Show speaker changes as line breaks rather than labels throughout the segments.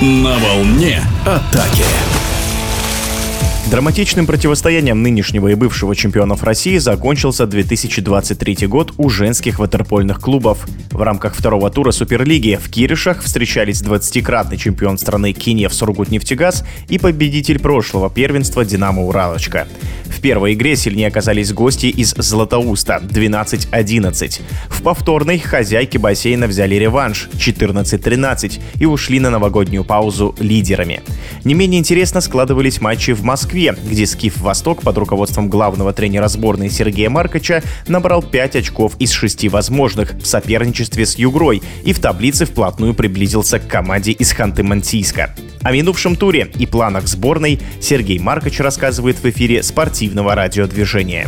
На волне атаки.
Драматичным противостоянием нынешнего и бывшего чемпионов России закончился 2023 год у женских ватерпольных клубов. В рамках второго тура Суперлиги в Киришах встречались 20-кратный чемпион страны Кинев Сургутнефтегаз и победитель прошлого первенства Динамо Уралочка. В первой игре сильнее оказались гости из Златоуста 12-11. В повторной хозяйки бассейна взяли реванш 14-13 и ушли на новогоднюю паузу лидерами. Не менее интересно складывались матчи в Москве, где Скиф Восток под руководством главного тренера сборной Сергея Маркача набрал 5 очков из 6 возможных в соперничестве с Югрой и в таблице вплотную приблизился к команде из Ханты-Мансийска. О минувшем туре и планах сборной Сергей Маркач рассказывает в эфире спортивного радиодвижения.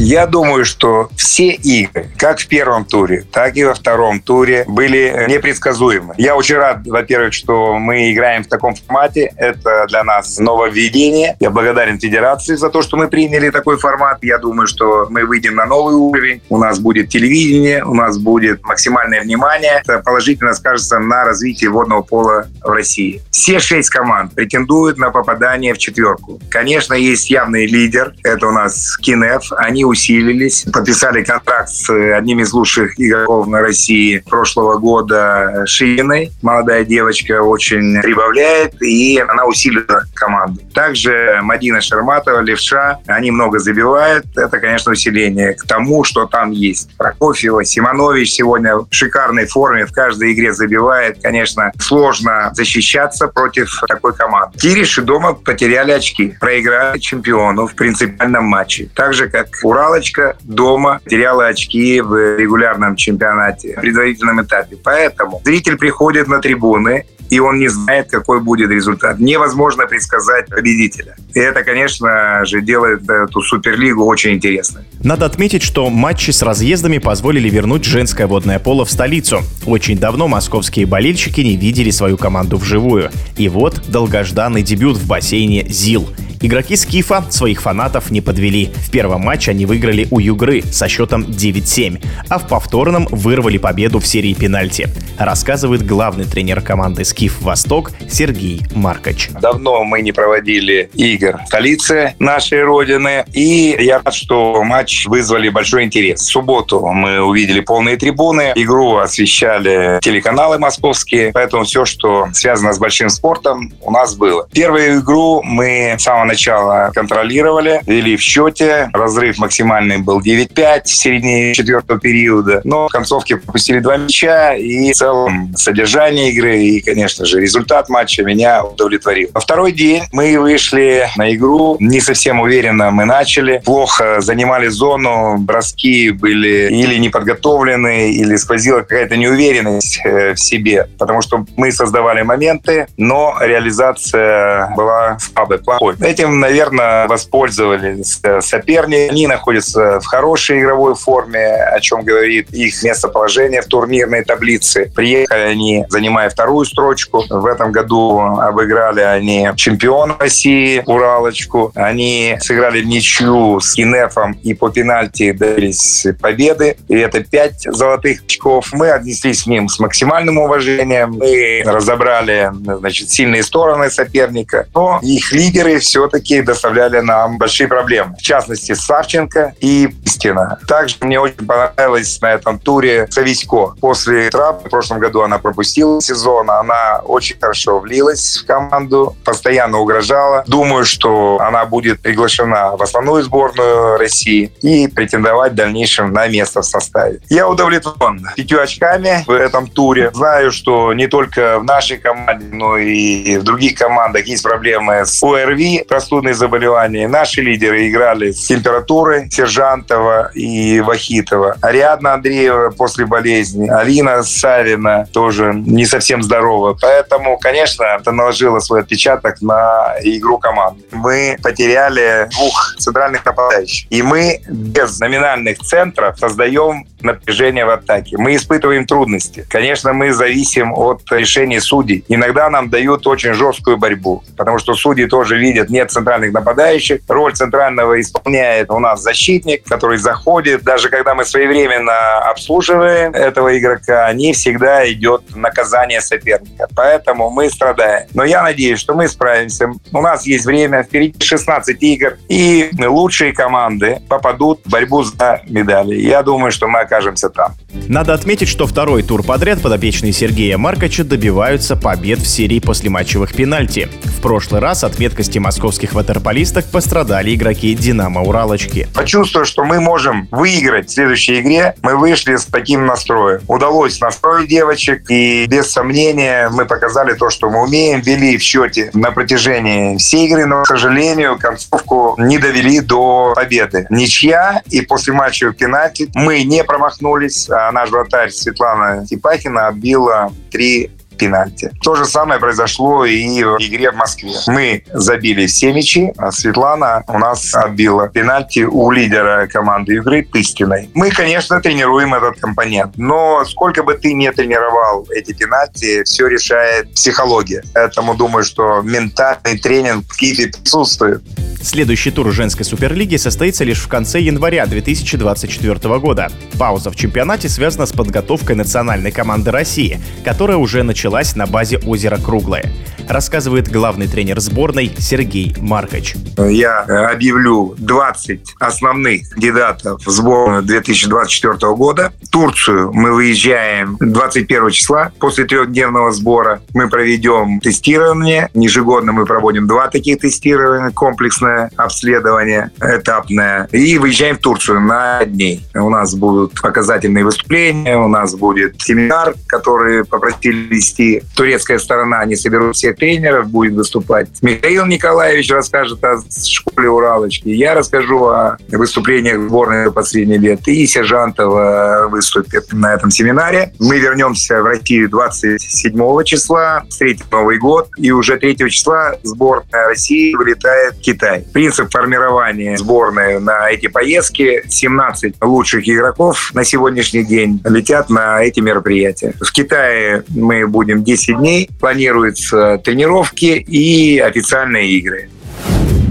Я думаю, что все игры, как в первом туре, так и во втором туре, были непредсказуемы. Я очень рад, во-первых, что мы играем в таком формате. Это для нас нововведение. Я благодарен Федерации за то, что мы приняли такой формат. Я думаю, что мы выйдем на новый уровень. У нас будет телевидение, у нас будет максимальное внимание. Это положительно скажется на развитие водного пола в России. Все шесть команд претендуют на попадание в четверку. Конечно, есть явный лидер. Это у нас Кинев. Они усилились, подписали контракт с одним из лучших игроков на России прошлого года Шиной. Молодая девочка очень прибавляет, и она усилила команду. Также Мадина Шерматова, Левша, они много забивают. Это, конечно, усиление к тому, что там есть. Прокофьева, Симонович сегодня в шикарной форме, в каждой игре забивает. Конечно, сложно защищаться против такой команды. Кириши дома потеряли очки, проиграли чемпиону в принципиальном матче. Так же, как Ура Уралочка дома теряла очки в регулярном чемпионате, в предварительном этапе. Поэтому зритель приходит на трибуны, и он не знает, какой будет результат. Невозможно предсказать победителя. И это, конечно же, делает эту Суперлигу очень интересной.
Надо отметить, что матчи с разъездами позволили вернуть женское водное поло в столицу. Очень давно московские болельщики не видели свою команду вживую. И вот долгожданный дебют в бассейне «ЗИЛ». Игроки Скифа своих фанатов не подвели. В первом матче они выиграли у Югры со счетом 9-7, а в повторном вырвали победу в серии пенальти. Рассказывает главный тренер команды Скиф Восток Сергей Маркач.
Давно мы не проводили игр в столице нашей родины, и я рад, что матч вызвали большой интерес. В субботу мы увидели полные трибуны, игру освещали телеканалы московские, поэтому все, что связано с большим спортом, у нас было. Первую игру мы с самого начала контролировали, вели в счете. Разрыв максимальный был 9-5 в середине четвертого периода. Но в концовке пропустили два мяча, и в целом содержание игры и, конечно же, результат матча меня удовлетворил. На второй день мы вышли на игру. Не совсем уверенно мы начали. Плохо занимали зону, броски были или не подготовлены, или сквозила какая-то неуверенность э, в себе. Потому что мы создавали моменты, но реализация была слабой, плохой этим, наверное, воспользовались э, соперники. Они находятся в хорошей игровой форме, о чем говорит их местоположение в турнирной таблице. Приехали они, занимая вторую строчку. В этом году обыграли они чемпион России, Уралочку. Они сыграли в ничью с Кинефом и по пенальти добились победы. И это пять золотых очков. Мы отнеслись к ним с максимальным уважением. Мы разобрали значит, сильные стороны соперника. Но их лидеры все все-таки доставляли нам большие проблемы. В частности, Савченко и Пистина. Также мне очень понравилось на этом туре Сависько. После травмы в прошлом году она пропустила сезон, она очень хорошо влилась в команду, постоянно угрожала. Думаю, что она будет приглашена в основную сборную России и претендовать в дальнейшем на место в составе. Я удовлетворен пятью очками в этом туре. Знаю, что не только в нашей команде, но и в других командах есть проблемы с ОРВИ, простудные заболевания. Наши лидеры играли с температурой Сержантова и Вахитова. Ариадна Андреева после болезни. Алина Савина тоже не совсем здорова. Поэтому, конечно, это наложило свой отпечаток на игру команды. Мы потеряли двух центральных нападающих. И мы без номинальных центров создаем напряжение в атаке. Мы испытываем трудности. Конечно, мы зависим от решений судей. Иногда нам дают очень жесткую борьбу, потому что судьи тоже видят, нет центральных нападающих. Роль центрального исполняет у нас защитник, который заходит. Даже когда мы своевременно обслуживаем этого игрока, не всегда идет наказание соперника. Поэтому мы страдаем. Но я надеюсь, что мы справимся. У нас есть время, впереди 16 игр, и лучшие команды попадут в борьбу за медали. Я думаю, что мы окажемся там.
Надо отметить, что второй тур подряд подопечные Сергея Маркача добиваются побед в серии после матчевых пенальти. В прошлый раз от меткости московских ватерполистов пострадали игроки «Динамо Уралочки».
Почувствуя, что мы можем выиграть в следующей игре, мы вышли с таким настроем. Удалось настроить девочек, и без сомнения мы показали то, что мы умеем. Вели в счете на протяжении всей игры, но, к сожалению, концовку не довели до победы. Ничья, и после матча в пенальти мы не промахнулись, а наш вратарь Светлана Типахина отбила три пенальти. То же самое произошло и в игре в Москве. Мы забили все мячи, а Светлана у нас отбила пенальти у лидера команды игры Пыстиной. Мы, конечно, тренируем этот компонент, но сколько бы ты ни тренировал эти пенальти, все решает психология. Поэтому думаю, что ментальный тренинг в Киеве присутствует.
Следующий тур женской суперлиги состоится лишь в конце января 2024 года. Пауза в чемпионате связана с подготовкой национальной команды России, которая уже началась на базе озера Круглое рассказывает главный тренер сборной Сергей Маркач.
Я объявлю 20 основных кандидатов в сборную 2024 года. Турцию мы выезжаем 21 числа после трехдневного сбора. Мы проведем тестирование. Ежегодно мы проводим два таких тестирования. Комплексное обследование этапное. И выезжаем в Турцию на дней. У нас будут показательные выступления, у нас будет семинар, который попросили вести. Турецкая сторона, они соберут всех тренеров будет выступать. Михаил Николаевич расскажет о школе Уралочки. Я расскажу о выступлениях сборной за последние лет. И Сержантова выступит на этом семинаре. Мы вернемся в Россию 27 числа, встретим Новый год. И уже 3 числа сборная России вылетает в Китай. Принцип формирования сборной на эти поездки 17 лучших игроков на сегодняшний день летят на эти мероприятия. В Китае мы будем 10 дней. Планируется тренировки и официальные игры.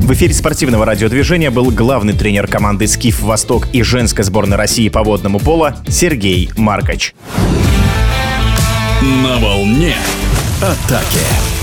В эфире спортивного радиодвижения был главный тренер команды «Скиф Восток» и женской сборной России по водному пола Сергей Маркач.
На волне атаки.